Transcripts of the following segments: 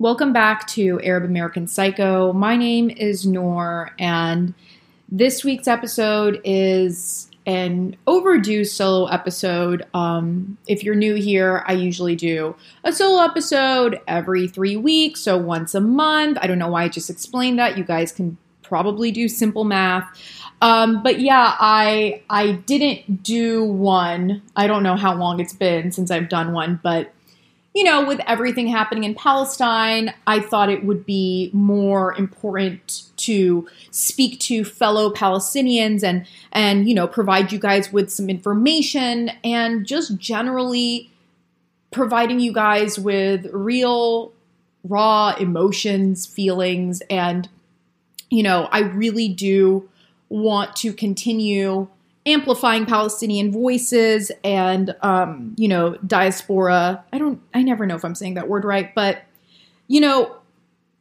Welcome back to Arab American Psycho. My name is Noor, and this week's episode is an overdue solo episode. Um, if you're new here, I usually do a solo episode every three weeks, so once a month. I don't know why I just explained that. You guys can probably do simple math. Um, but yeah, I I didn't do one. I don't know how long it's been since I've done one, but you know, with everything happening in Palestine, I thought it would be more important to speak to fellow Palestinians and and you know, provide you guys with some information and just generally providing you guys with real raw emotions, feelings. And you know, I really do want to continue amplifying Palestinian voices and um, you know diaspora. I don't. I never know if I'm saying that word right, but you know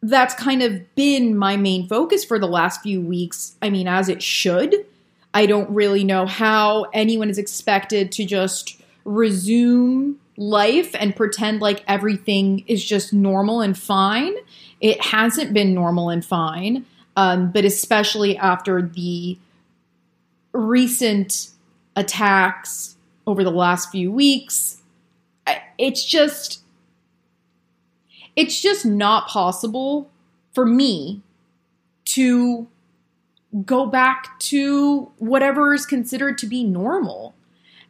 that's kind of been my main focus for the last few weeks. I mean, as it should. I don't really know how anyone is expected to just resume life and pretend like everything is just normal and fine. It hasn't been normal and fine, um, but especially after the recent attacks over the last few weeks, it's just it's just not possible for me to go back to whatever is considered to be normal.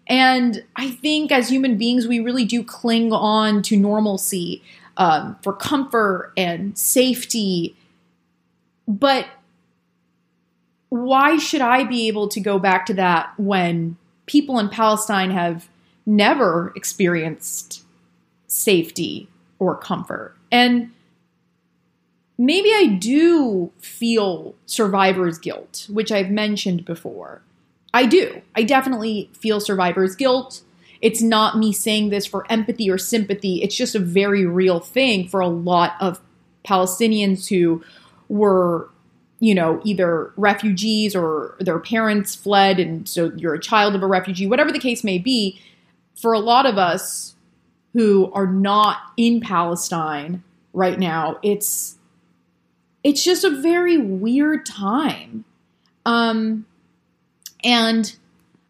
And I think as human beings, we really do cling on to normalcy um, for comfort and safety. But why should I be able to go back to that when people in Palestine have never experienced safety or comfort? And maybe I do feel survivor's guilt, which I've mentioned before. I do. I definitely feel survivor's guilt. It's not me saying this for empathy or sympathy. It's just a very real thing for a lot of Palestinians who were you know, either refugees or their parents fled, and so you're a child of a refugee, whatever the case may be, for a lot of us who are not in Palestine right now, it's it's just a very weird time. Um, and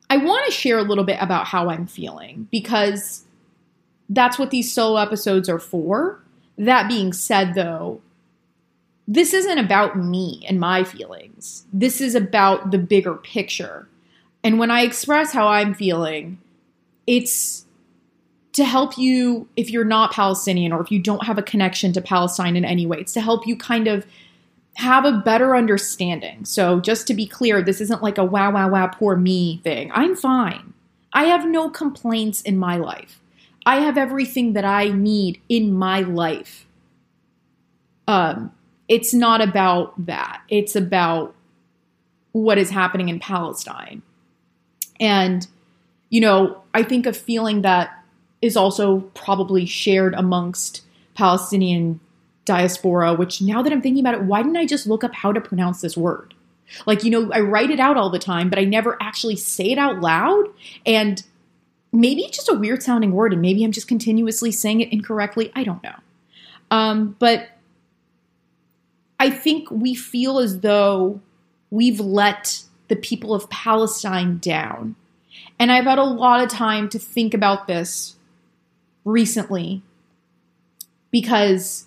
I want to share a little bit about how I'm feeling because that's what these solo episodes are for. That being said, though, this isn't about me and my feelings. This is about the bigger picture. And when I express how I'm feeling, it's to help you if you're not Palestinian or if you don't have a connection to Palestine in any way. It's to help you kind of have a better understanding. So, just to be clear, this isn't like a wow, wow, wow, poor me thing. I'm fine. I have no complaints in my life. I have everything that I need in my life. Um, it's not about that. It's about what is happening in Palestine. And, you know, I think a feeling that is also probably shared amongst Palestinian diaspora, which now that I'm thinking about it, why didn't I just look up how to pronounce this word? Like, you know, I write it out all the time, but I never actually say it out loud. And maybe it's just a weird sounding word, and maybe I'm just continuously saying it incorrectly. I don't know. Um, but I think we feel as though we've let the people of Palestine down. And I've had a lot of time to think about this recently because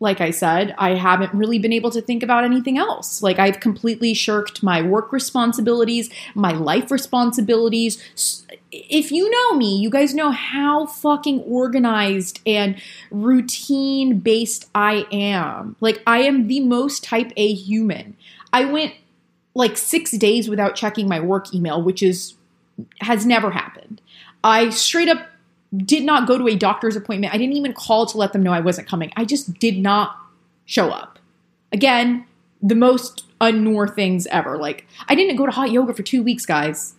like I said, I haven't really been able to think about anything else. Like, I've completely shirked my work responsibilities, my life responsibilities. If you know me, you guys know how fucking organized and routine based I am. Like, I am the most type A human. I went like six days without checking my work email, which is has never happened. I straight up did not go to a doctor's appointment. I didn't even call to let them know I wasn't coming. I just did not show up. Again, the most unnoor things ever. Like, I didn't go to hot yoga for two weeks, guys.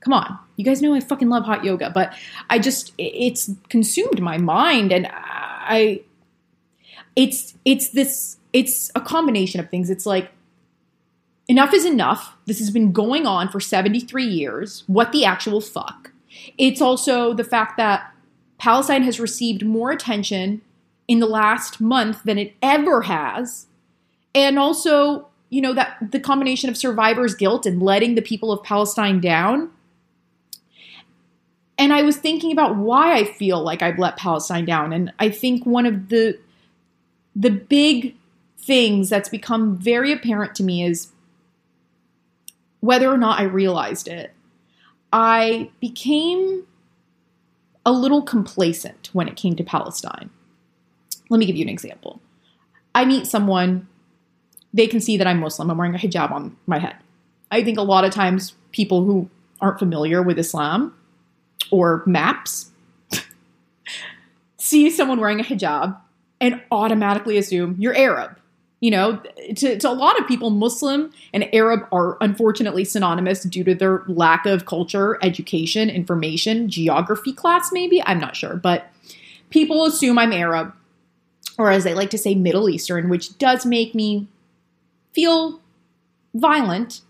Come on. You guys know I fucking love hot yoga, but I just, it's consumed my mind and I, it's, it's this, it's a combination of things. It's like, enough is enough. This has been going on for 73 years. What the actual fuck? It's also the fact that Palestine has received more attention in the last month than it ever has. And also, you know, that the combination of survivor's guilt and letting the people of Palestine down. And I was thinking about why I feel like I've let Palestine down. And I think one of the the big things that's become very apparent to me is whether or not I realized it, I became a little complacent when it came to Palestine. Let me give you an example. I meet someone, they can see that I'm Muslim, I'm wearing a hijab on my head. I think a lot of times people who aren't familiar with Islam or maps see someone wearing a hijab and automatically assume you're Arab. You know, to, to a lot of people, Muslim and Arab are unfortunately synonymous due to their lack of culture, education, information, geography class, maybe. I'm not sure. But people assume I'm Arab, or as they like to say, Middle Eastern, which does make me feel violent.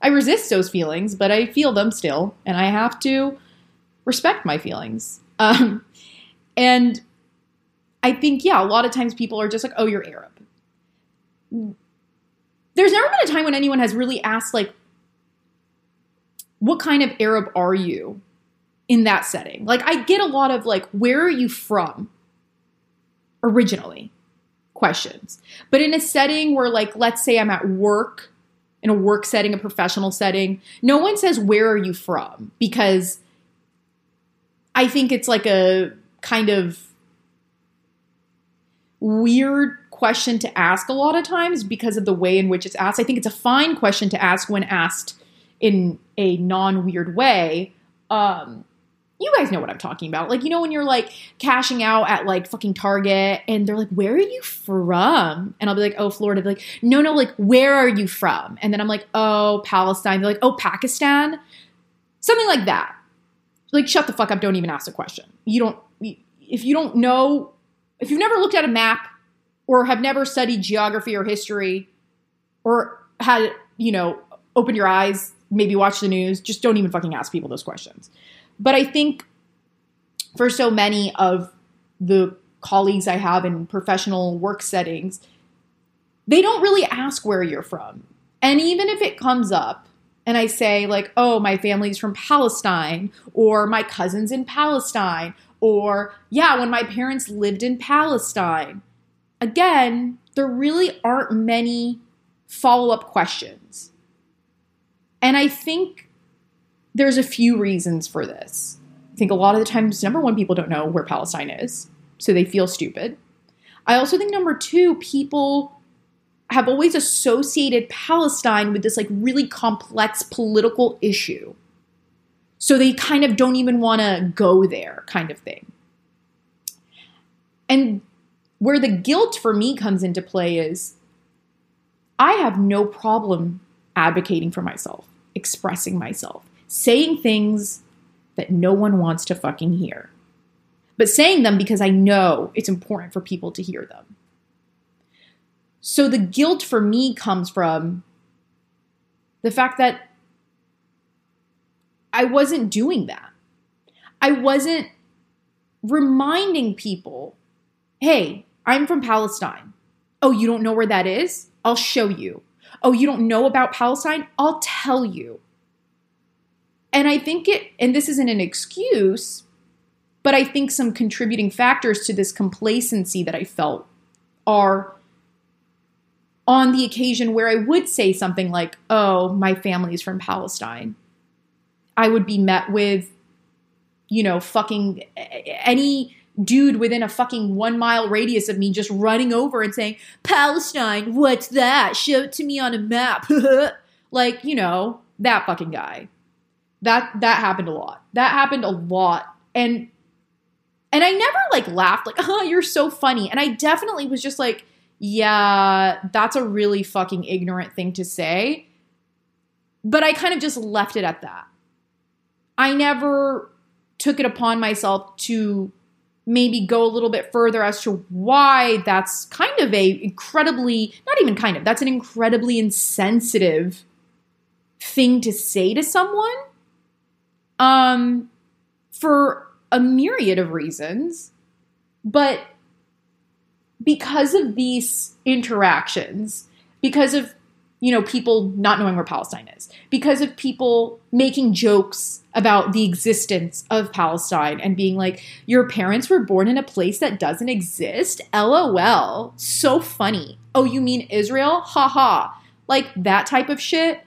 I resist those feelings, but I feel them still, and I have to respect my feelings. Um, and I think, yeah, a lot of times people are just like, oh, you're Arab there's never been a time when anyone has really asked like what kind of arab are you in that setting? Like i get a lot of like where are you from originally? Questions. But in a setting where like let's say i'm at work in a work setting a professional setting no one says where are you from? Because i think it's like a kind of weird question to ask a lot of times because of the way in which it's asked. I think it's a fine question to ask when asked in a non weird way. Um, you guys know what I'm talking about. Like, you know, when you're like cashing out at like fucking Target and they're like, where are you from? And I'll be like, oh, Florida. They're like, no, no, like, where are you from? And then I'm like, oh, Palestine. They're like, oh, Pakistan. Something like that. Like, shut the fuck up. Don't even ask the question. You don't, if you don't know, if you've never looked at a map or have never studied geography or history or had, you know, open your eyes, maybe watch the news, just don't even fucking ask people those questions. But I think for so many of the colleagues I have in professional work settings, they don't really ask where you're from. And even if it comes up and I say, like, oh, my family's from Palestine, or my cousin's in Palestine, or yeah, when my parents lived in Palestine, again, there really aren't many follow up questions. And I think there's a few reasons for this. I think a lot of the times, number one, people don't know where Palestine is, so they feel stupid. I also think number two, people have always associated Palestine with this like really complex political issue. So they kind of don't even want to go there, kind of thing. And where the guilt for me comes into play is I have no problem advocating for myself, expressing myself, saying things that no one wants to fucking hear, but saying them because I know it's important for people to hear them. So the guilt for me comes from the fact that I wasn't doing that. I wasn't reminding people, hey, I'm from Palestine. Oh, you don't know where that is? I'll show you. Oh, you don't know about Palestine? I'll tell you. And I think it, and this isn't an excuse, but I think some contributing factors to this complacency that I felt are on the occasion where I would say something like, oh, my family's from Palestine. I would be met with, you know, fucking any dude within a fucking one mile radius of me just running over and saying, Palestine, what's that? Show it to me on a map. like, you know, that fucking guy. That that happened a lot. That happened a lot. And and I never like laughed like, "Oh, you're so funny." And I definitely was just like, "Yeah, that's a really fucking ignorant thing to say." But I kind of just left it at that. I never took it upon myself to maybe go a little bit further as to why that's kind of a incredibly not even kind of that's an incredibly insensitive thing to say to someone um for a myriad of reasons. But because of these interactions, because of you know people not knowing where Palestine is, because of people making jokes about the existence of Palestine and being like, your parents were born in a place that doesn't exist? LOL. So funny. Oh, you mean Israel? Ha ha. Like that type of shit.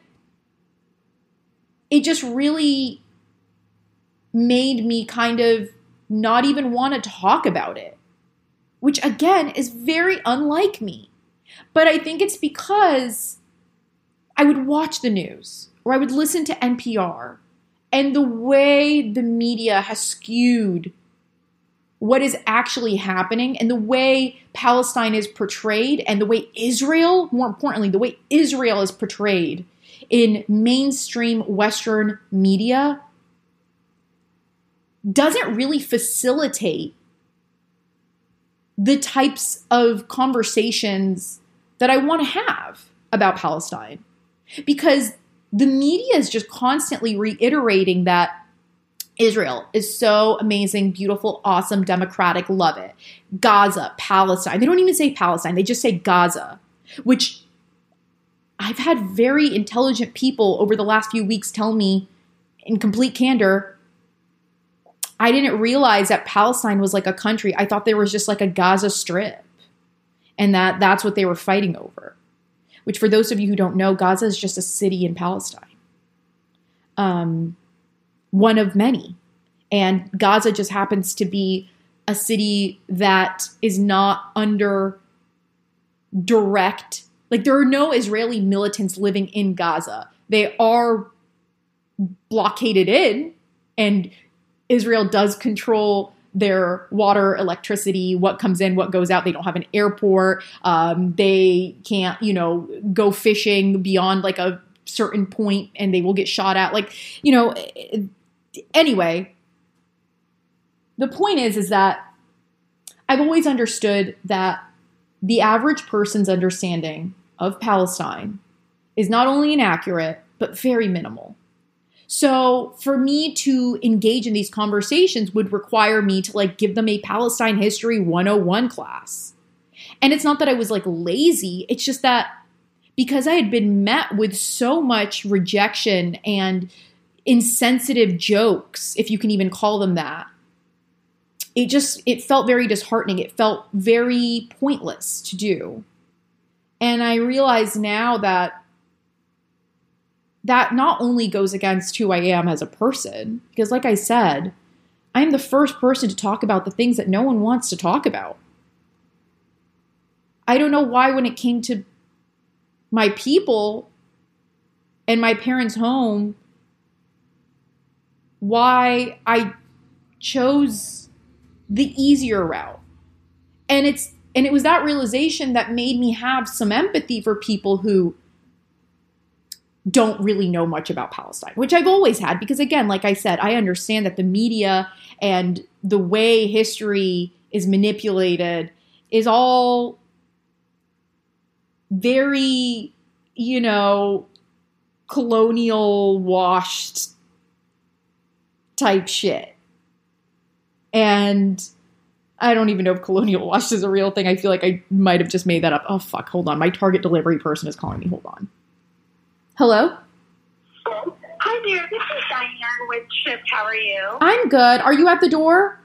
It just really made me kind of not even want to talk about it, which again is very unlike me. But I think it's because I would watch the news or I would listen to NPR and the way the media has skewed what is actually happening and the way Palestine is portrayed and the way Israel, more importantly, the way Israel is portrayed in mainstream Western media doesn't really facilitate the types of conversations that I want to have about Palestine. Because the media is just constantly reiterating that Israel is so amazing, beautiful, awesome, democratic, love it. Gaza, Palestine. They don't even say Palestine, they just say Gaza, which I've had very intelligent people over the last few weeks tell me in complete candor. I didn't realize that Palestine was like a country. I thought there was just like a Gaza strip and that that's what they were fighting over which for those of you who don't know, Gaza is just a city in Palestine. Um, one of many. And Gaza just happens to be a city that is not under direct, like, there are no Israeli militants living in Gaza. They are blockaded in, and Israel does control their water, electricity, what comes in, what goes out. They don't have an airport. Um, they can't, you know, go fishing beyond like a certain point and they will get shot at. Like, you know, anyway, the point is, is that I've always understood that the average person's understanding of Palestine is not only inaccurate, but very minimal. So for me to engage in these conversations would require me to like give them a Palestine history 101 class. And it's not that I was like lazy, it's just that because I had been met with so much rejection and insensitive jokes, if you can even call them that, it just it felt very disheartening. It felt very pointless to do. And I realize now that that not only goes against who I am as a person, because like I said, I'm the first person to talk about the things that no one wants to talk about. I don't know why, when it came to my people and my parents' home, why I chose the easier route. And it's and it was that realization that made me have some empathy for people who don't really know much about Palestine, which I've always had because, again, like I said, I understand that the media and the way history is manipulated is all very, you know, colonial washed type shit. And I don't even know if colonial washed is a real thing. I feel like I might have just made that up. Oh, fuck. Hold on. My target delivery person is calling me. Hold on. Hello? Hi there, this is Diane with Shipt. How are you? I'm good. Are you at the door?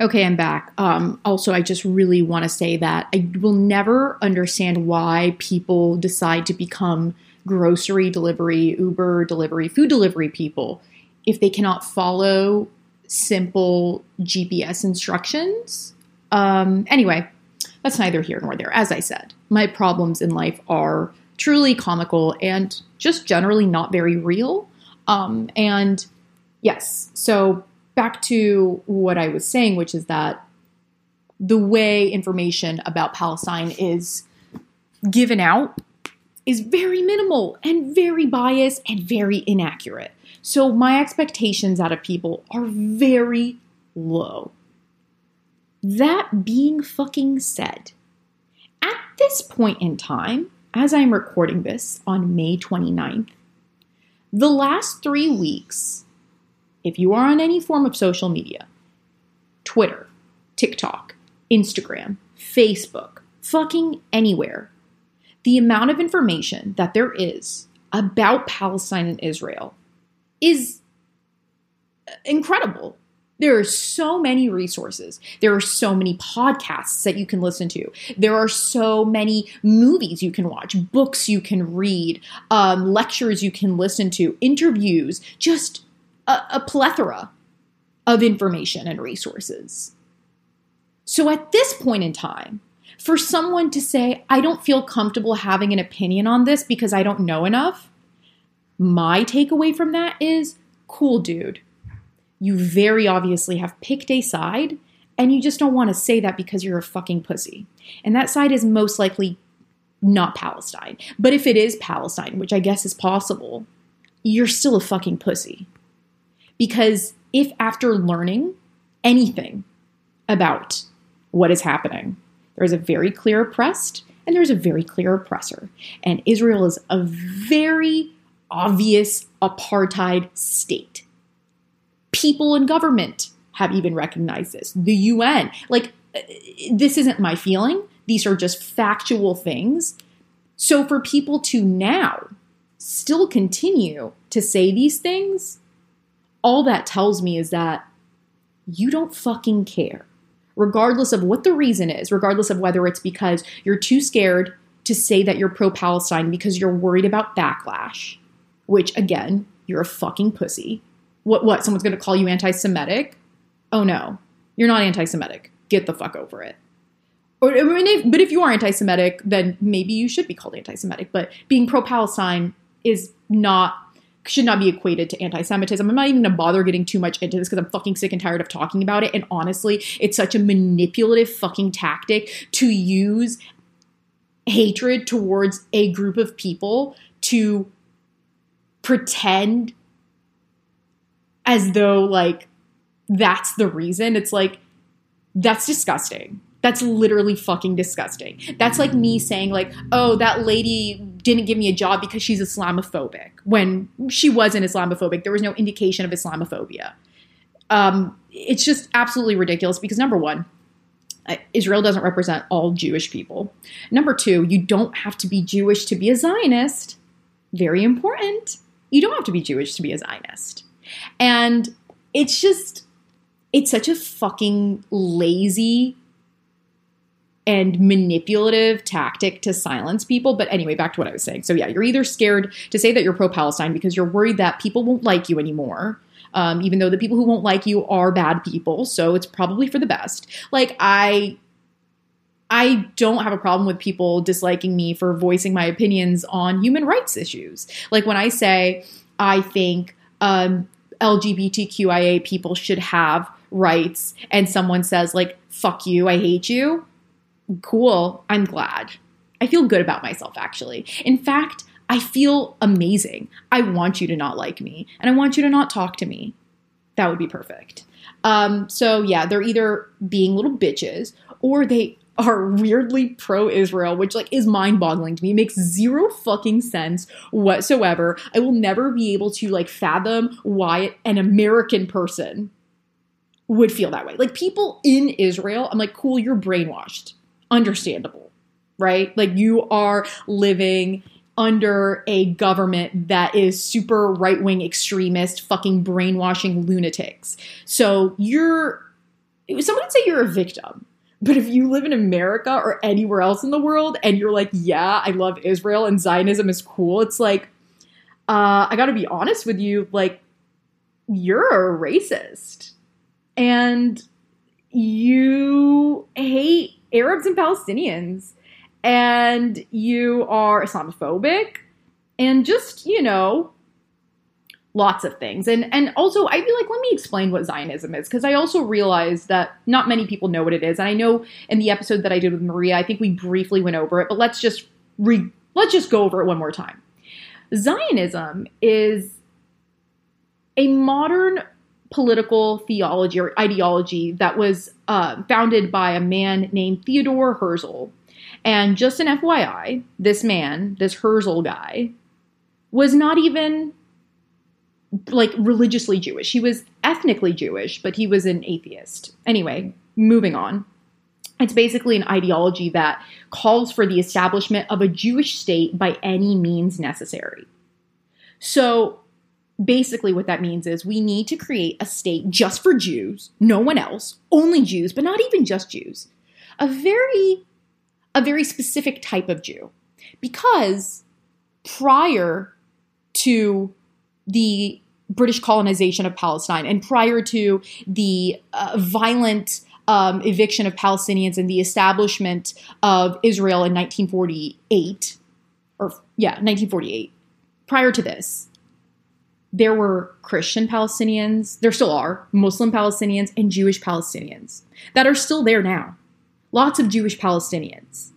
Okay, I'm back. Um, also, I just really want to say that I will never understand why people decide to become grocery delivery, Uber delivery, food delivery people if they cannot follow simple GPS instructions. Um, anyway, that's neither here nor there. As I said, my problems in life are truly comical and just generally not very real. Um, and yes, so back to what I was saying, which is that the way information about Palestine is given out is very minimal and very biased and very inaccurate. So my expectations out of people are very low. That being fucking said, at this point in time, as I'm recording this on May 29th, the last three weeks, if you are on any form of social media, Twitter, TikTok, Instagram, Facebook, fucking anywhere, the amount of information that there is about Palestine and Israel is uh, incredible. There are so many resources. There are so many podcasts that you can listen to. There are so many movies you can watch, books you can read, um, lectures you can listen to, interviews, just a, a plethora of information and resources. So at this point in time, for someone to say, I don't feel comfortable having an opinion on this because I don't know enough, my takeaway from that is cool, dude you very obviously have picked a side and you just don't want to say that because you're a fucking pussy. And that side is most likely not Palestine. But if it is Palestine, which I guess is possible, you're still a fucking pussy. Because if after learning anything about what is happening, there's a very clear oppressed and there's a very clear oppressor. And Israel is a very obvious apartheid state people in government have even recognized this. The UN, like, this isn't my feeling. These are just factual things. So for people to now still continue to say these things, all that tells me is that you don't fucking care. Regardless of what the reason is, regardless of whether it's because you're too scared to say that you're pro Palestine because you're worried about backlash, which again, you're a fucking pussy what what someone's going to call you anti-Semitic? Oh no, you're not anti-Semitic. Get the fuck over it. Or, I mean, if, but if you are anti-Semitic, then maybe you should be called anti-Semitic. But being pro-Palestine is not should not be equated to anti-Semitism. I'm not even gonna bother getting too much into this because I'm fucking sick and tired of talking about it. And honestly, it's such a manipulative fucking tactic to use hatred towards a group of people to pretend as though like that's the reason. It's like that's disgusting. That's literally fucking disgusting. That's like me saying like, "Oh, that lady didn't give me a job because she's Islamophobic." When she wasn't Islamophobic, there was no indication of Islamophobia. Um, it's just absolutely ridiculous because number one, Israel doesn't represent all Jewish people. Number two, you don't have to be Jewish to be a Zionist. Very important. You don't have to be Jewish to be a Zionist. And it's just, it's such a fucking lazy and manipulative tactic to silence people. But anyway, back to what I was saying. So, yeah, you're either scared to say that you're pro Palestine because you're worried that people won't like you anymore. Um, even though the people who won't like you are bad people, so it's probably for the best. Like, I I don't have a problem with people disliking me for voicing my opinions on human rights issues. Like when I say I think um, LGBTQIA people should have rights and someone says like fuck you, I hate you, cool, I'm glad. I feel good about myself actually. In fact, I feel amazing. I want you to not like me and I want you to not talk to me. That would be perfect. Um, so yeah, they're either being little bitches or they are weirdly pro Israel, which like is mind boggling to me. It makes zero fucking sense whatsoever. I will never be able to like fathom why an American person would feel that way. Like people in Israel, I'm like, cool, you're brainwashed. Understandable, right? Like you are living under a government that is super right wing extremist, fucking brainwashing lunatics. So you're, someone would say you're a victim but if you live in America or anywhere else in the world and you're like, yeah, I love Israel and Zionism is cool, it's like, uh, I gotta be honest with you, like, you're a racist. And you hate Arabs and Palestinians. And you are Islamophobic. And just, you know, lots of things. And and also I feel like let me explain what Zionism is because I also realize that not many people know what it is. And I know in the episode that I did with Maria, I think we briefly went over it, but let's just re let's just go over it one more time. Zionism is a modern political theology or ideology that was uh, founded by a man named Theodore Herzl. And just an FYI, this man, this Herzl guy, was not even like religiously Jewish. He was ethnically Jewish, but he was an atheist. Anyway, moving on. It's basically an ideology that calls for the establishment of a Jewish state by any means necessary. So basically, what that means is we need to create a state just for Jews, no one else, only Jews, but not even just Jews. A very a very specific type of Jew. Because prior to the British colonization of Palestine and prior to the uh, violent um, eviction of Palestinians and the establishment of Israel in 1948, or yeah, 1948. Prior to this, there were Christian Palestinians, there still are, Muslim Palestinians, and Jewish Palestinians that are still there now. Lots of Jewish Palestinians.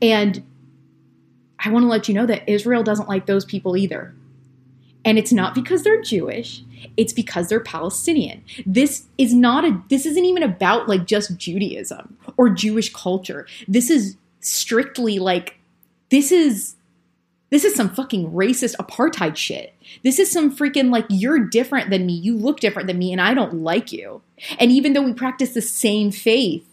And I want to let you know that Israel doesn't like those people either. And it's not because they're Jewish, it's because they're Palestinian. This is not a this isn't even about like just Judaism or Jewish culture. This is strictly like this is this is some fucking racist apartheid shit. This is some freaking like you're different than me, you look different than me and I don't like you. And even though we practice the same faith,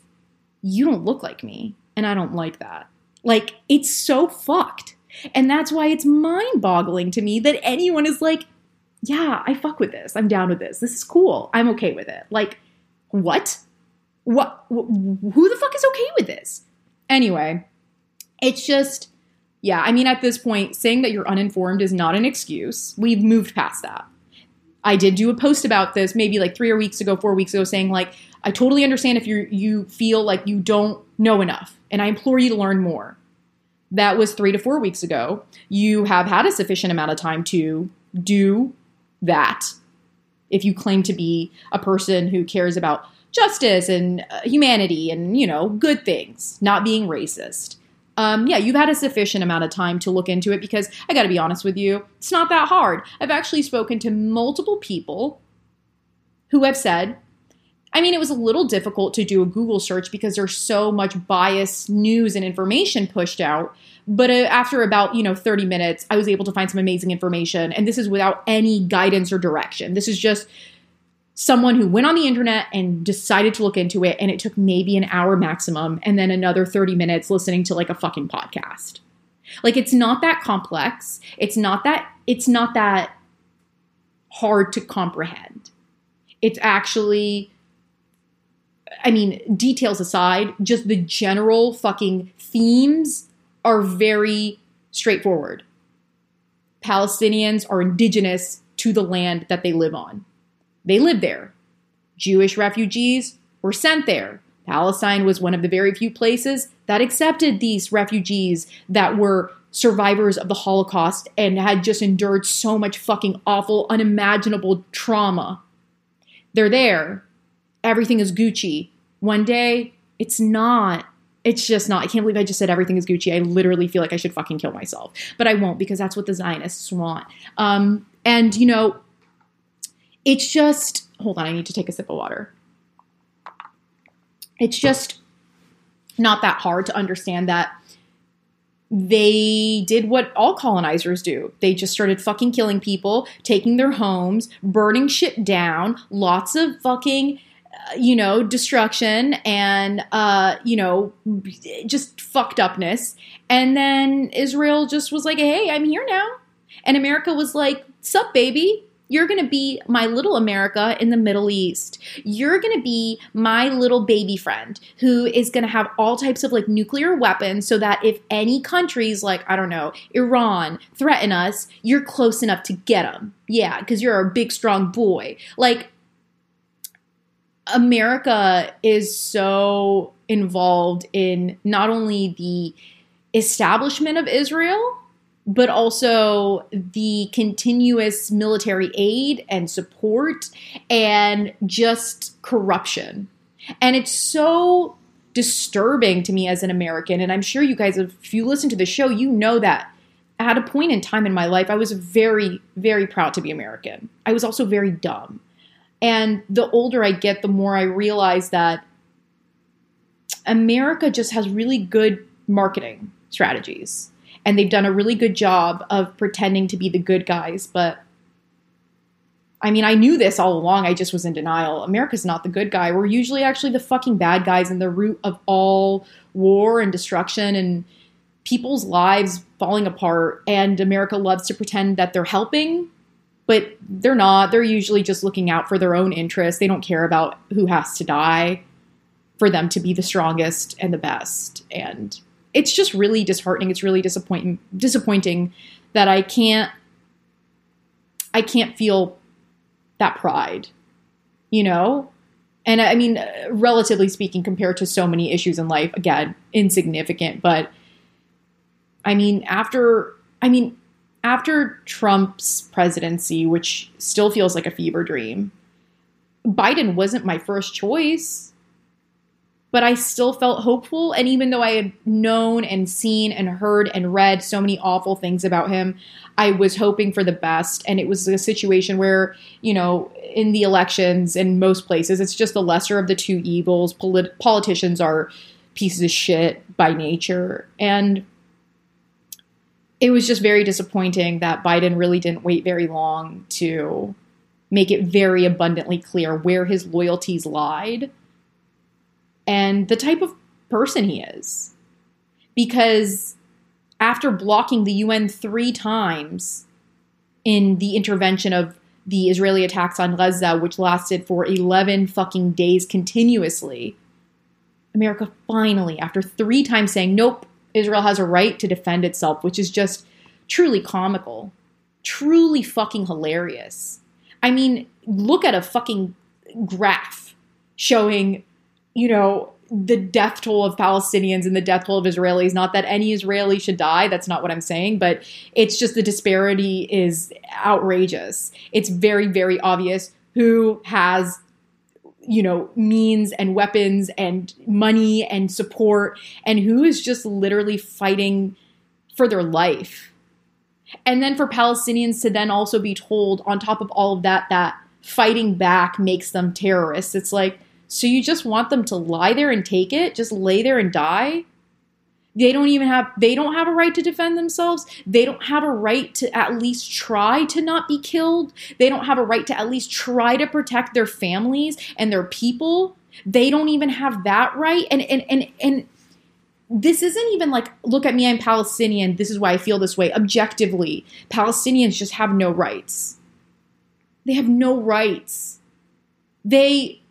you don't look like me and I don't like that. Like it's so fucked. And that's why it's mind boggling to me that anyone is like, yeah, I fuck with this. I'm down with this. This is cool. I'm okay with it. Like, what? What? Who the fuck is okay with this? Anyway, it's just, yeah, I mean, at this point, saying that you're uninformed is not an excuse. We've moved past that. I did do a post about this maybe like three or weeks ago, four weeks ago, saying like, I totally understand if you you feel like you don't know enough, and I implore you to learn more that was three to four weeks ago. You have had a sufficient amount of time to do that. If you claim to be a person who cares about justice and uh, humanity and, you know, good things, not being racist. Um, yeah, you've had a sufficient amount of time to look into it because I got to be honest with you, it's not that hard. I've actually spoken to multiple people who have said, I mean, it was a little difficult to do a Google search because there's so much biased news and information pushed out. But uh, after about, you know, 30 minutes, I was able to find some amazing information. And this is without any guidance or direction. This is just someone who went on the internet and decided to look into it. And it took maybe an hour maximum and then another 30 minutes listening to like a fucking podcast. Like it's not that complex. It's not that, it's not that hard to comprehend. It's actually I mean, details aside, just the general fucking themes are very straightforward. Palestinians are indigenous to the land that they live on. They live there. Jewish refugees were sent there. Palestine was one of the very few places that accepted these refugees that were survivors of the Holocaust and had just endured so much fucking awful, unimaginable trauma. They're there everything is Gucci. One day, it's not. It's just not. I can't believe I just said everything is Gucci. I literally feel like I should fucking kill myself. But I won't because that's what the Zionists want. Um, and, you know, it's just. Hold on, I need to take a sip of water. It's just not that hard to understand that they did what all colonizers do. They just started fucking killing people, taking their homes, burning shit down, lots of fucking you know, destruction and, uh, you know, just fucked upness. And then Israel just was like, hey, I'm here now. And America was like, sup, baby? You're going to be my little America in the Middle East. You're going to be my little baby friend who is going to have all types of like nuclear weapons so that if any countries like, I don't know, Iran threaten us, you're close enough to get them. Yeah, because you're a big, strong boy. Like, America is so involved in not only the establishment of Israel, but also the continuous military aid and support and just corruption. And it's so disturbing to me as an American. And I'm sure you guys, if you listen to the show, you know that at a point in time in my life, I was very, very proud to be American. I was also very dumb. And the older I get, the more I realize that America just has really good marketing strategies. And they've done a really good job of pretending to be the good guys, but I mean, I knew this all along. I just was in denial. America's not the good guy. We're usually actually the fucking bad guys and the root of all war and destruction and people's lives falling apart. And America loves to pretend that they're helping, but they're not. They're usually just looking out for their own interests. They don't care about who has to die for them to be the strongest and the best. And it's just really disheartening. It's really disappointing disappointing that I can't I can't feel that pride, you know? And I mean, relatively speaking, compared to so many issues in life, again, insignificant. But I mean, after, I mean, after Trump's presidency, which still feels like a fever dream, Biden wasn't my first choice but I still felt hopeful. And even though I had known and seen and heard and read so many awful things about him, I was hoping for the best. And it was a situation where, you know, in the elections in most places, it's just the lesser of the two evils. Polit- politicians are pieces of shit by nature. And it was just very disappointing that Biden really didn't wait very long to make it very abundantly clear where his loyalties lied and the type of person he is. Because after blocking the UN three times in the intervention of the Israeli attacks on Gaza, which lasted for 11 fucking days continuously, America finally, after three times saying, nope, Israel has a right to defend itself, which is just truly comical, truly fucking hilarious. I mean, look at a fucking graph showing you know, the death toll of Palestinians and the death toll of Israelis. Not that any Israeli should die, that's not what I'm saying, but it's just the disparity is outrageous. It's very, very obvious who has you know means and weapons and money and support and who is just literally fighting for their life. And then for palestinians to then also be told on top of all of that that fighting back makes them terrorists. It's like so you just want them to lie there and take it, just lay there and die? They don't even have they don't have a right to defend themselves. They don't have a right to at least try to not be killed. They don't have a right to at least try to protect their families and their people. They don't even have that right. And and and and this isn't even like look at me I'm Palestinian. This is why I feel this way. Objectively, Palestinians just have no rights. They have no rights. They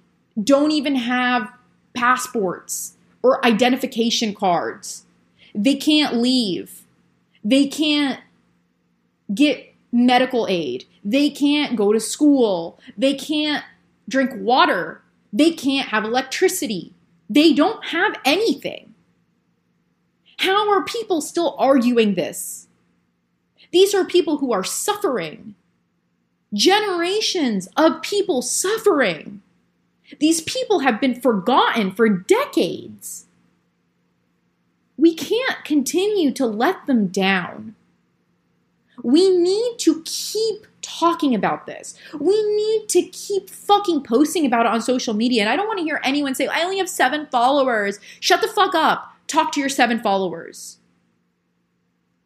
don't even have passports or identification cards. They can't leave. They can't get medical aid. They can't go to school. They can't drink water. They can't have electricity. They don't have anything. How are people still arguing this? These are people who are suffering. Generations of people suffering. These people have been forgotten for decades. We can't continue to let them down. We need to keep talking about this. We need to keep fucking posting about it on social media. And I don't want to hear anyone say, I only have seven followers. Shut the fuck up. Talk to your seven followers.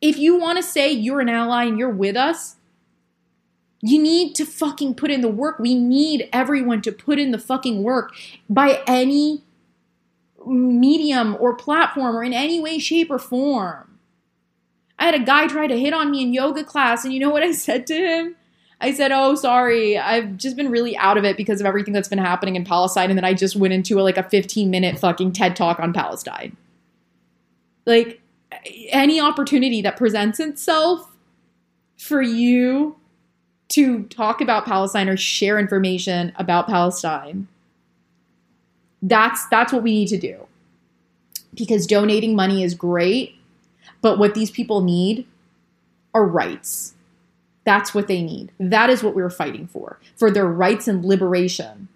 If you want to say you're an ally and you're with us, you need to fucking put in the work. We need everyone to put in the fucking work by any medium or platform or in any way, shape, or form. I had a guy try to hit on me in yoga class, and you know what I said to him? I said, "Oh, sorry. I've just been really out of it because of everything that's been happening in Palestine." And then I just went into a, like a 15 minute fucking TED talk on Palestine. Like any opportunity that presents itself for you to talk about Palestine or share information about Palestine. That's that's what we need to do. Because donating money is great, but what these people need are rights. That's what they need. That is what we're fighting for, for their rights and liberation.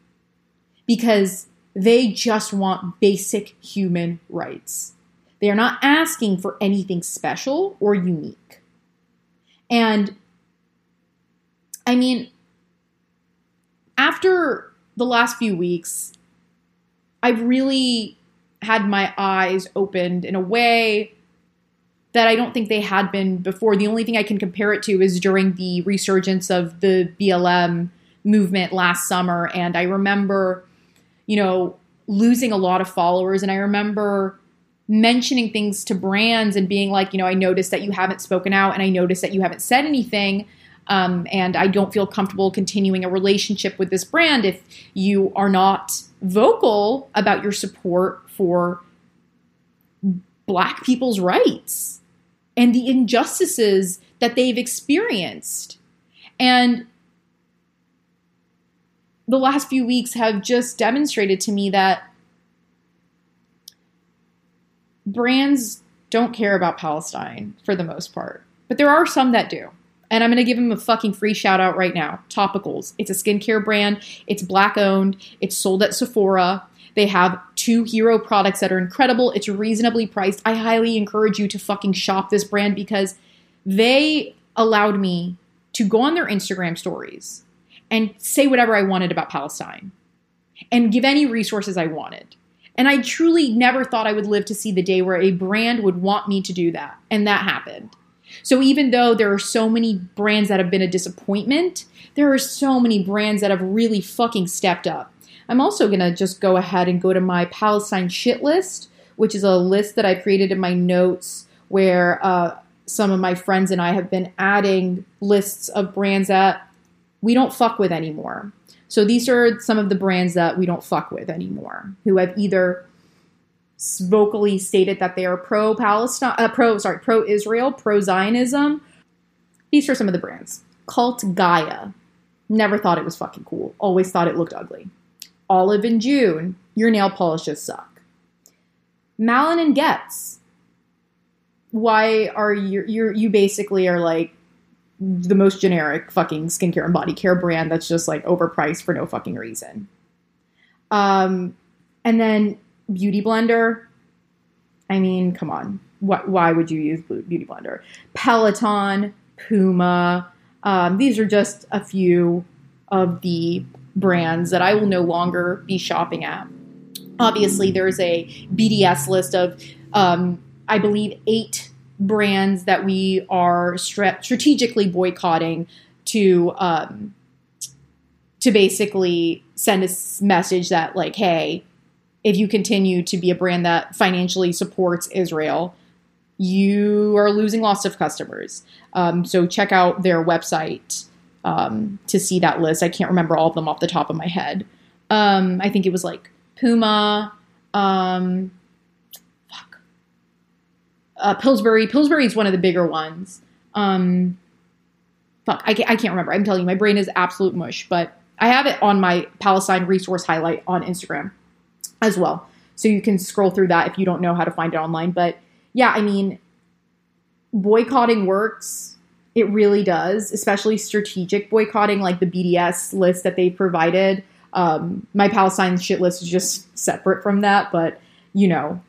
Because they just want basic human rights. They are not asking for anything special or unique. And I mean, after the last few weeks, I've really had my eyes opened in a way that I don't think they had been before. The only thing I can compare it to is during the resurgence of the BLM movement last summer. And I remember, you know, losing a lot of followers. And I remember mentioning things to brands and being like, you know, I noticed that you haven't spoken out and I noticed that you haven't said anything. Um, and I don't feel comfortable continuing a relationship with this brand if you are not vocal about your support for Black people's rights and the injustices that they've experienced. And the last few weeks have just demonstrated to me that brands don't care about Palestine for the most part, but there are some that do. And I'm going to give them a fucking free shout out right now. Topicals. It's a skincare brand. It's black owned. It's sold at Sephora. They have two hero products that are incredible. It's reasonably priced. I highly encourage you to fucking shop this brand because they allowed me to go on their Instagram stories and say whatever I wanted about Palestine and give any resources I wanted. And I truly never thought I would live to see the day where a brand would want me to do that. And that happened. So even though there are so many brands that have been a disappointment, there are so many brands that have really fucking stepped up. I'm also going to just go ahead and go to my Palestine shit list, which is a list that I created in my notes where uh, some of my friends and I have been adding lists of brands that we don't fuck with anymore. So these are some of the brands that we don't fuck with anymore who have either vocally stated that they are pro Palestine, uh, pro sorry, pro Israel, pro Zionism. These are some of the brands. Cult Gaia. Never thought it was fucking cool. Always thought it looked ugly. Olive and June. Your nail polishes suck. Malin and Goetz. Why are you you you basically are like the most generic fucking skincare and body care brand that's just like overpriced for no fucking reason. Um, and then Beauty Blender. I mean, come on. What, why would you use Beauty Blender? Peloton, Puma. Um, these are just a few of the brands that I will no longer be shopping at. Obviously, there's a BDS list of, um, I believe, eight brands that we are strategically boycotting to um, to basically send a message that like, hey, if you continue to be a brand that financially supports Israel, you are losing lots of customers. Um, so check out their website um, to see that list. I can't remember all of them off the top of my head. Um, I think it was like Puma, um, fuck, uh, Pillsbury. Pillsbury is one of the bigger ones. Um, fuck, I can't, I can't remember. I'm telling you, my brain is absolute mush. But I have it on my Palestine resource highlight on Instagram as well. So you can scroll through that if you don't know how to find it online. But yeah, I mean, boycotting works. It really does, especially strategic boycotting, like the BDS list that they provided. Um, my Palestine shit list is just separate from that, but you know,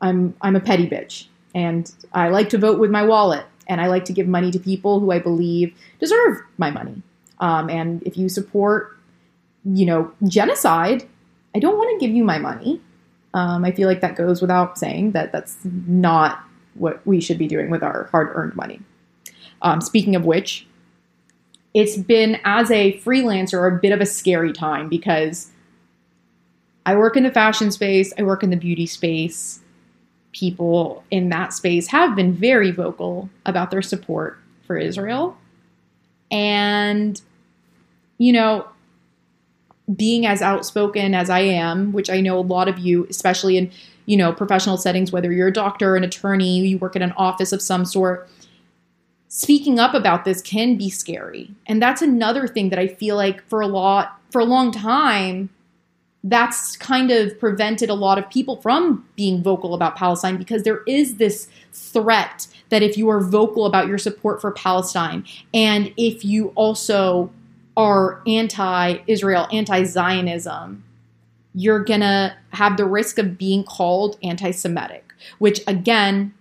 I'm I'm a petty bitch, and I like to vote with my wallet, and I like to give money to people who I believe deserve my money. Um, and if you support, you know, genocide, I don't want to give you my money. Um, I feel like that goes without saying that that's not what we should be doing with our hard earned money. Um, speaking of which, it's been as a freelancer a bit of a scary time because I work in the fashion space, I work in the beauty space. People in that space have been very vocal about their support for Israel. And, you know, being as outspoken as I am, which I know a lot of you, especially in you know professional settings, whether you're a doctor, an attorney, you work in an office of some sort, speaking up about this can be scary. And that's another thing that I feel like for a lot for a long time that's kind of prevented a lot of people from being vocal about Palestine because there is this threat that if you are vocal about your support for Palestine and if you also are anti Israel, anti Zionism, you're going to have the risk of being called anti Semitic, which again,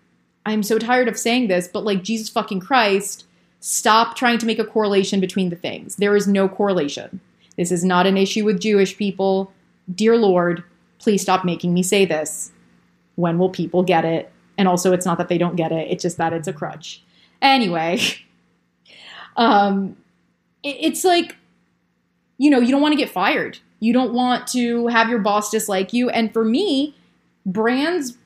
I'm so tired of saying this, but like Jesus fucking Christ, stop trying to make a correlation between the things. There is no correlation. This is not an issue with Jewish people. Dear Lord, please stop making me say this. When will people get it? And also, it's not that they don't get it, it's just that it's a crutch. Anyway, um, it's like you know, you don't want to get fired. You don't want to have your boss dislike you. And for me, brands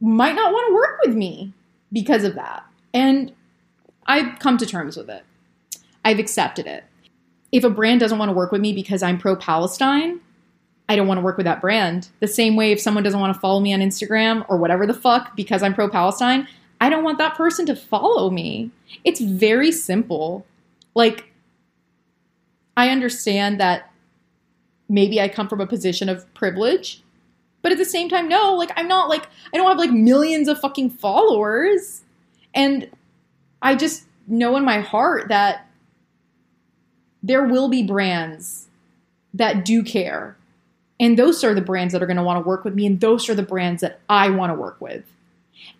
might not want to work with me because of that. And I've come to terms with it. I've accepted it. If a brand doesn't want to work with me because I'm pro Palestine, I don't want to work with that brand. The same way if someone doesn't want to follow me on Instagram or whatever the fuck because I'm pro Palestine, I don't want that person to follow me. It's very simple. Like, I understand that maybe I come from a position of privilege, but at the same time, no, like, I'm not like, I don't have like millions of fucking followers. And I just know in my heart that there will be brands that do care. And those are the brands that are going to want to work with me. And those are the brands that I want to work with.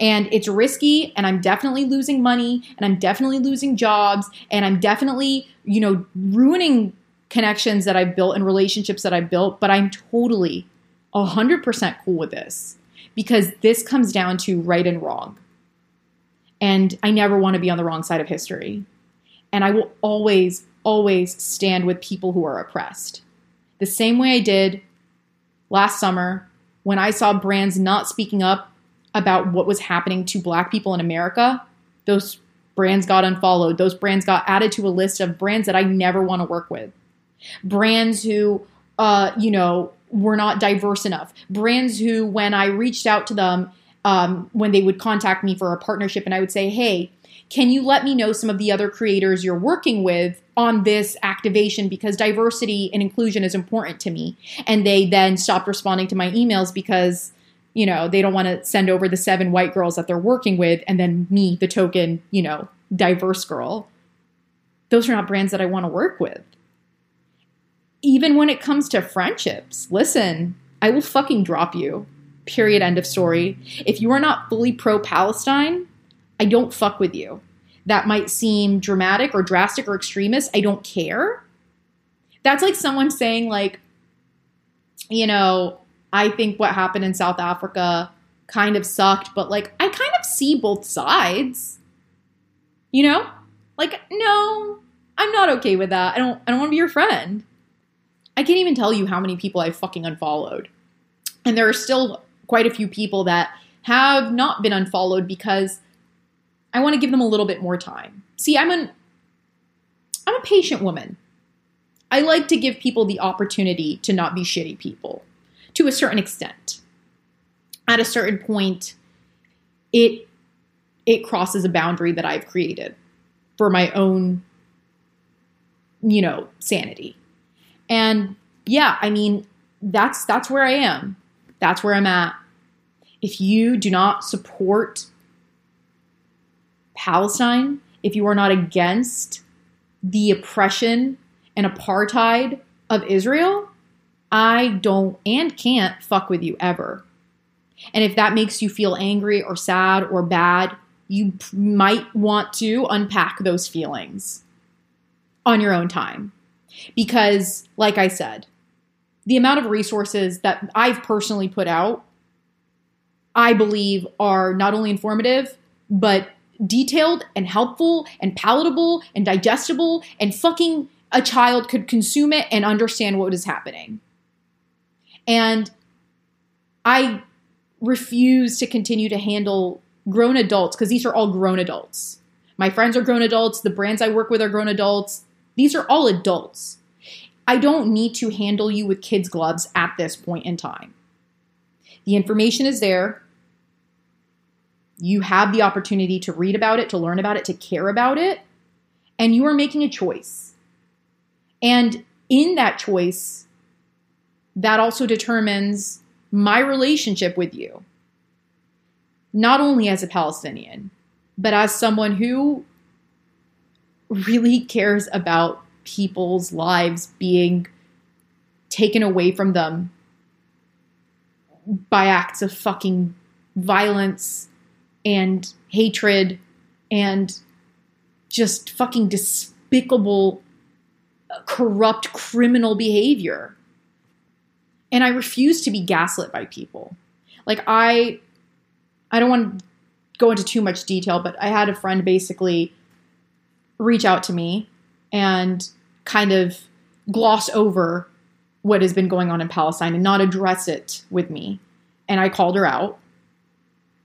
And it's risky, and I'm definitely losing money, and I'm definitely losing jobs, and I'm definitely, you know, ruining connections that I've built and relationships that I've built. But I'm totally 100% cool with this because this comes down to right and wrong. And I never want to be on the wrong side of history. And I will always, always stand with people who are oppressed. The same way I did last summer when I saw brands not speaking up about what was happening to black people in America. Those brands got unfollowed. Those brands got added to a list of brands that I never want to work with. Brands who, uh, you know, were not diverse enough. Brands who, when I reached out to them, um, when they would contact me for a partnership and I would say, hey, can you let me know some of the other creators you're working with on this activation because diversity and inclusion is important to me? And they then stopped responding to my emails because, you know, they don't want to send over the seven white girls that they're working with and then me, the token, you know, diverse girl. Those are not brands that I want to work with. Even when it comes to friendships, listen, I will fucking drop you. Period. End of story. If you are not fully pro Palestine, I don't fuck with you. That might seem dramatic or drastic or extremist. I don't care. That's like someone saying, like, you know, I think what happened in South Africa kind of sucked, but like, I kind of see both sides. You know? Like, no, I'm not okay with that. I don't I don't want to be your friend. I can't even tell you how many people I've fucking unfollowed. And there are still quite a few people that have not been unfollowed because I want to give them a little bit more time. See, I'm an I'm a patient woman. I like to give people the opportunity to not be shitty people to a certain extent. At a certain point, it it crosses a boundary that I've created for my own you know, sanity. And yeah, I mean, that's that's where I am. That's where I'm at if you do not support Palestine, if you are not against the oppression and apartheid of Israel, I don't and can't fuck with you ever. And if that makes you feel angry or sad or bad, you might want to unpack those feelings on your own time. Because, like I said, the amount of resources that I've personally put out I believe are not only informative, but detailed and helpful and palatable and digestible and fucking a child could consume it and understand what is happening. And I refuse to continue to handle grown adults because these are all grown adults. My friends are grown adults, the brands I work with are grown adults. These are all adults. I don't need to handle you with kids' gloves at this point in time. The information is there. You have the opportunity to read about it, to learn about it, to care about it, and you are making a choice. And in that choice, that also determines my relationship with you. Not only as a Palestinian, but as someone who really cares about people's lives being taken away from them by acts of fucking violence and hatred and just fucking despicable, corrupt criminal behavior. And I refuse to be gaslit by people. Like I I don't want to go into too much detail, but I had a friend basically reach out to me and kind of gloss over what has been going on in Palestine and not address it with me. And I called her out.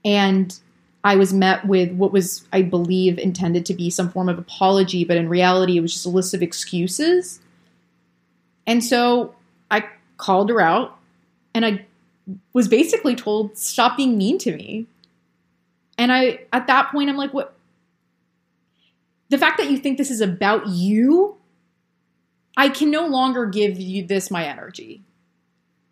And I was met with what was, I believe, intended to be some form of apology, but in reality, it was just a list of excuses. And so called her out and I was basically told, stop being mean to me. And I, at that point, I'm like, what? The fact that you think this is about you, I can no longer give you this my energy.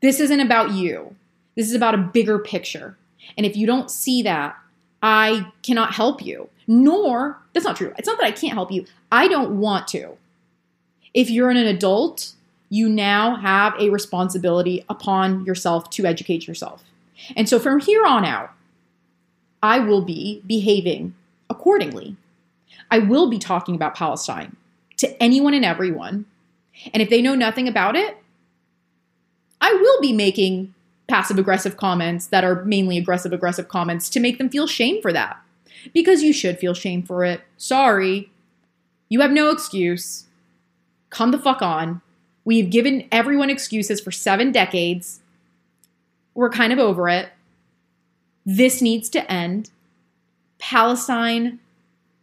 This isn't about you. This is about a bigger picture. And if you don't see that, I cannot help you. Nor, that's not true. It's not that I can't help you. I don't want to. If you're an adult, you now have a responsibility upon yourself to educate yourself. And so from here on out, I will be behaving accordingly. I will be talking about Palestine to anyone and everyone. And if they know nothing about it, I will be making passive aggressive comments that are mainly aggressive aggressive comments to make them feel shame for that. Because you should feel shame for it. Sorry. You have no excuse. Come the fuck on. We've given everyone excuses for seven decades. We're kind of over it. This needs to end. Palestine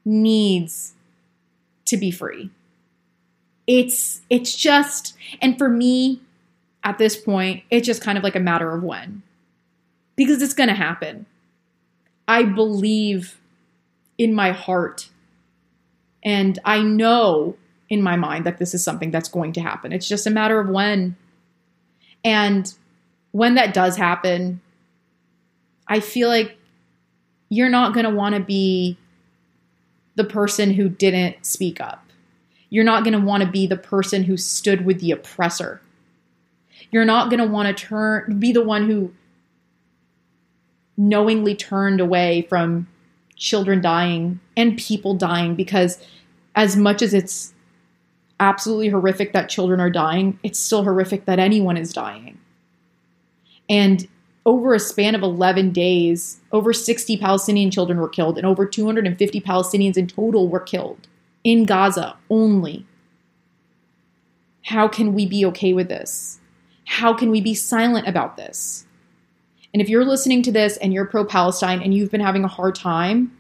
needs to be free. It's it's just and for me at this point, it's just kind of like a matter of when. Because it's going to happen. I believe in my heart and I know in my mind that this is something that's going to happen. It's just a matter of when. And when that does happen, I feel like you're not going to want to be the person who didn't speak up. You're not going to want to be the person who stood with the oppressor. You're not going to want to turn be the one who knowingly turned away from children dying and people dying because as much as it's absolutely horrific that children are dying, it's still horrific that anyone is dying. And over a span of 11 days, over 60 Palestinian children were killed, and over 250 Palestinians in total were killed in Gaza only. How can we be okay with this? How can we be silent about this? And if you're listening to this and you're pro Palestine and you've been having a hard time,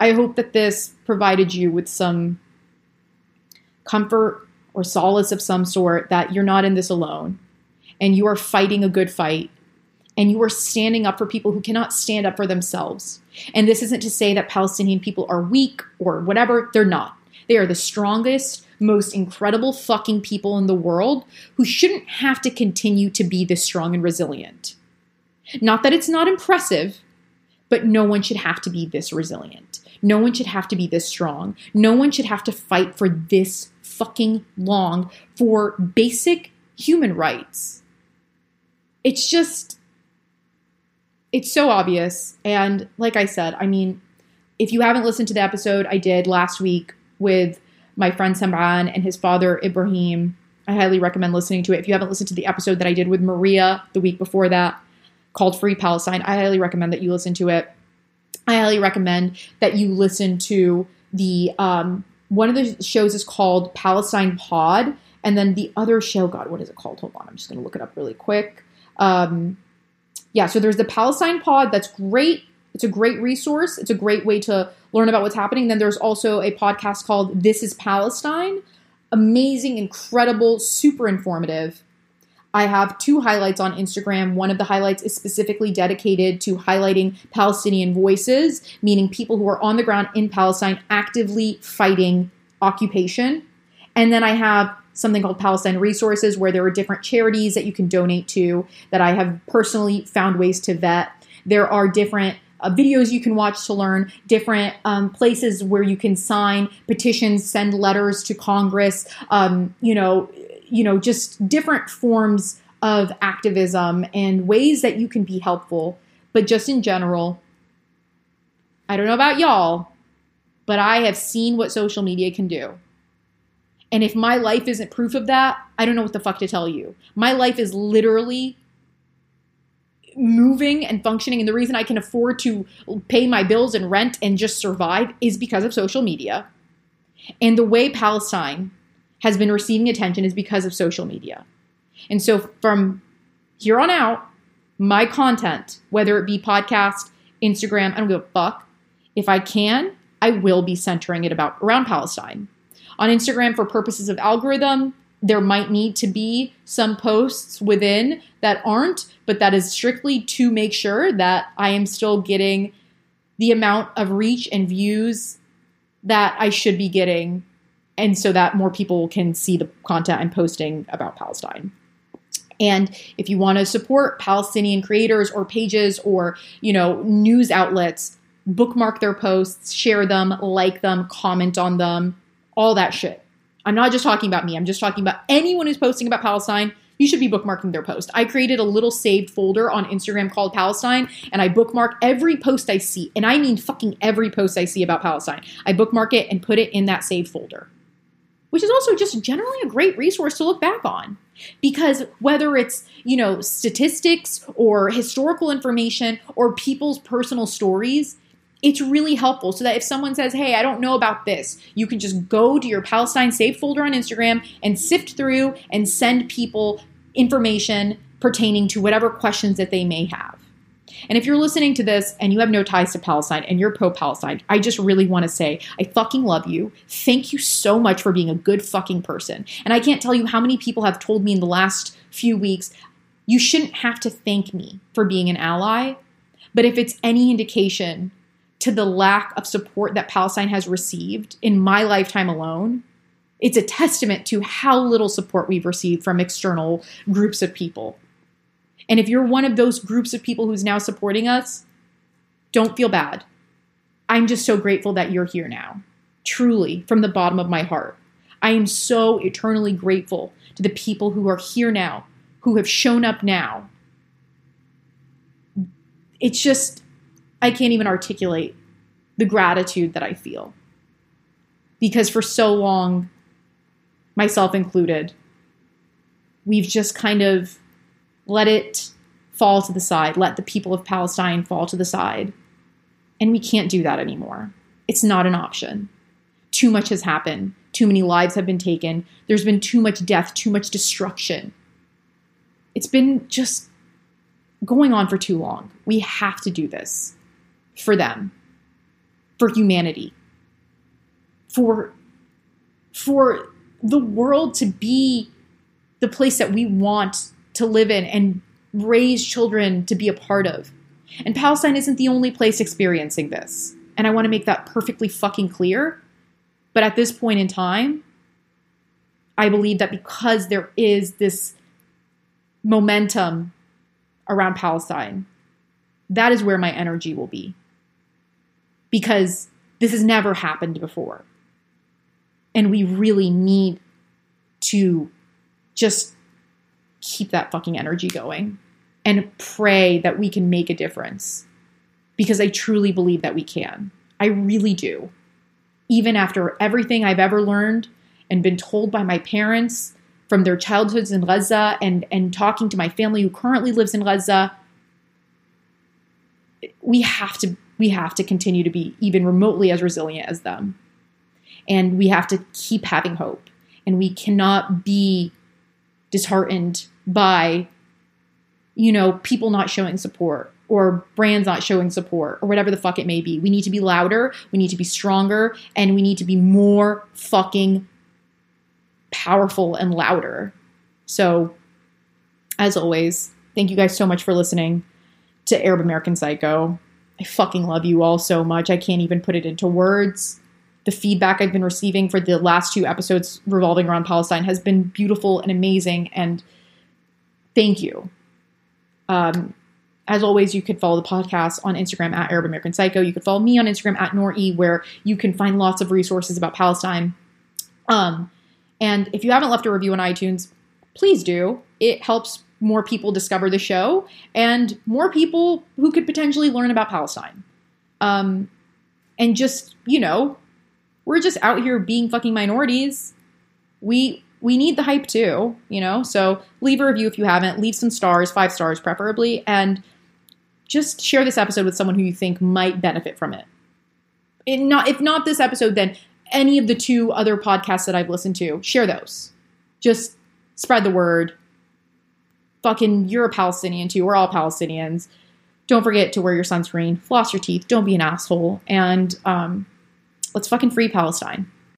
I hope that this provided you with some comfort or solace of some sort that you're not in this alone and you are fighting a good fight and you are standing up for people who cannot stand up for themselves. And this isn't to say that Palestinian people are weak or whatever, they're not. They are the strongest, most incredible fucking people in the world who shouldn't have to continue to be this strong and resilient. Not that it's not impressive, but no one should have to be this resilient. No one should have to be this strong. No one should have to fight for this fucking long for basic human rights. It's just, it's so obvious. And like I said, I mean, if you haven't listened to the episode I did last week with my friend Samran and his father Ibrahim, I highly recommend listening to it. If you haven't listened to the episode that I did with Maria the week before that called Free Palestine, I highly recommend that you listen to it. I highly recommend that you listen to the um, one of the shows is called Palestine Pod, and then the other show, God, what is it called? Hold on, I'm just going to look it up really quick. Um, yeah, so there's the Palestine Pod. That's great. It's a great resource. It's a great way to learn about what's happening. Then there's also a podcast called This is Palestine. Amazing, incredible, super informative. I have two highlights on Instagram. One of the highlights is specifically dedicated to highlighting Palestinian voices, meaning people who are on the ground in Palestine actively fighting occupation. And then I have something called Palestine Resources, where there are different charities that you can donate to that I have personally found ways to vet. There are different uh, videos you can watch to learn, different um, places where you can sign petitions, send letters to Congress, um, you know, you know, just different forms of activism and ways that you can be helpful. But just in general, I don't know about y'all, but I have seen what social media can do. And if my life isn't proof of that, I don't know what the fuck to tell you. My life is literally moving and functioning. And the reason I can afford to pay my bills and rent and just survive is because of social media. And the way Palestine has been receiving attention is because of social media. And so from here on out, my content, whether it be podcast, Instagram, I don't give a fuck. If I can, I will be centering it about around Palestine. On Instagram, for purposes of algorithm, there might need to be some posts within that aren't, but that is strictly to make sure that I am still getting the amount of reach and views that I should be getting, and so that more people can see the content I'm posting about Palestine. And if you want to support Palestinian creators or pages or, you know, news outlets, bookmark their posts, share them, like them, comment on them, all that shit. I'm not just talking about me, I'm just talking about anyone who's posting about Palestine. You should be bookmarking their post. I created a little saved folder on Instagram called Palestine, and I bookmark every post I see. And I mean fucking every post I see about Palestine. I bookmark it and put it in that saved folder, which is also just generally a great resource to look back on. Because whether it's, you know, statistics or historical information or people's personal stories, it's really helpful so that if someone says, Hey, I don't know about this, you can just go to your Palestine Safe folder on Instagram and sift through and send people information pertaining to whatever questions that they may have. And if you're listening to this and you have no ties to Palestine and you're pro Palestine, I just really want to say, I fucking love you. Thank you so much for being a good fucking person. And I can't tell you how many people have told me in the last few weeks, you shouldn't have to thank me for being an ally. But if it's any indication to the lack of support that Palestine has received in my lifetime alone, it's a testament to how little support we've received from external groups of people. And if you're one of those groups of people who's now supporting us, don't feel bad. I'm just so grateful that you're here now. Truly, from the bottom of my heart. I am so eternally grateful to the people who are here now, who have shown up now. It's just, I can't even articulate the gratitude that I feel. Because for so long, myself included, we've just kind of let it fall to the side, let the people of Palestine fall to the side. And we can't do that anymore. It's not an option. Too much has happened. Too many lives have been taken. There's been too much death, too much destruction. It's been just going on for too long. We have to do this for them, for humanity, for, for the world to be the place that we want to live in and raise children to be a part of. And Palestine isn't the only place experiencing this. And I want to make that perfectly fucking clear. But at this point in time, I believe that because there is this momentum around Palestine, that is where my energy will be. Because this has never happened before. And we really need to just keep that fucking energy going and pray that we can make a difference because I truly believe that we can. I really do. Even after everything I've ever learned and been told by my parents from their childhoods in Gaza and, and talking to my family who currently lives in Gaza, we have to we have to continue to be even remotely as resilient as them. And we have to keep having hope. And we cannot be disheartened by you know people not showing support or brands not showing support or whatever the fuck it may be. We need to be louder, we need to be stronger, and we need to be more fucking powerful and louder. So, as always, thank you guys so much for listening to Arab American Psycho. I fucking love you all so much. I can't even put it into words. The feedback I've been receiving for the last two episodes revolving around Palestine has been beautiful and amazing. And thank you. Um, as always, you could follow the podcast on Instagram at Arab American Psycho. You could follow me on Instagram at Nori, where you can find lots of resources about Palestine. Um, and if you haven't left a review on iTunes, please do. It helps more people discover the show and more people who could potentially learn about Palestine. Um, and just, you know, we're just out here being fucking minorities. We we need the hype too, you know? So leave a review if you haven't, leave some stars, five stars preferably, and just share this episode with someone who you think might benefit from it. it not, if not this episode, then any of the two other podcasts that I've listened to, share those. Just spread the word. Fucking, you're a Palestinian too. We're all Palestinians. Don't forget to wear your sunscreen, floss your teeth, don't be an asshole, and um, let's fucking free Palestine.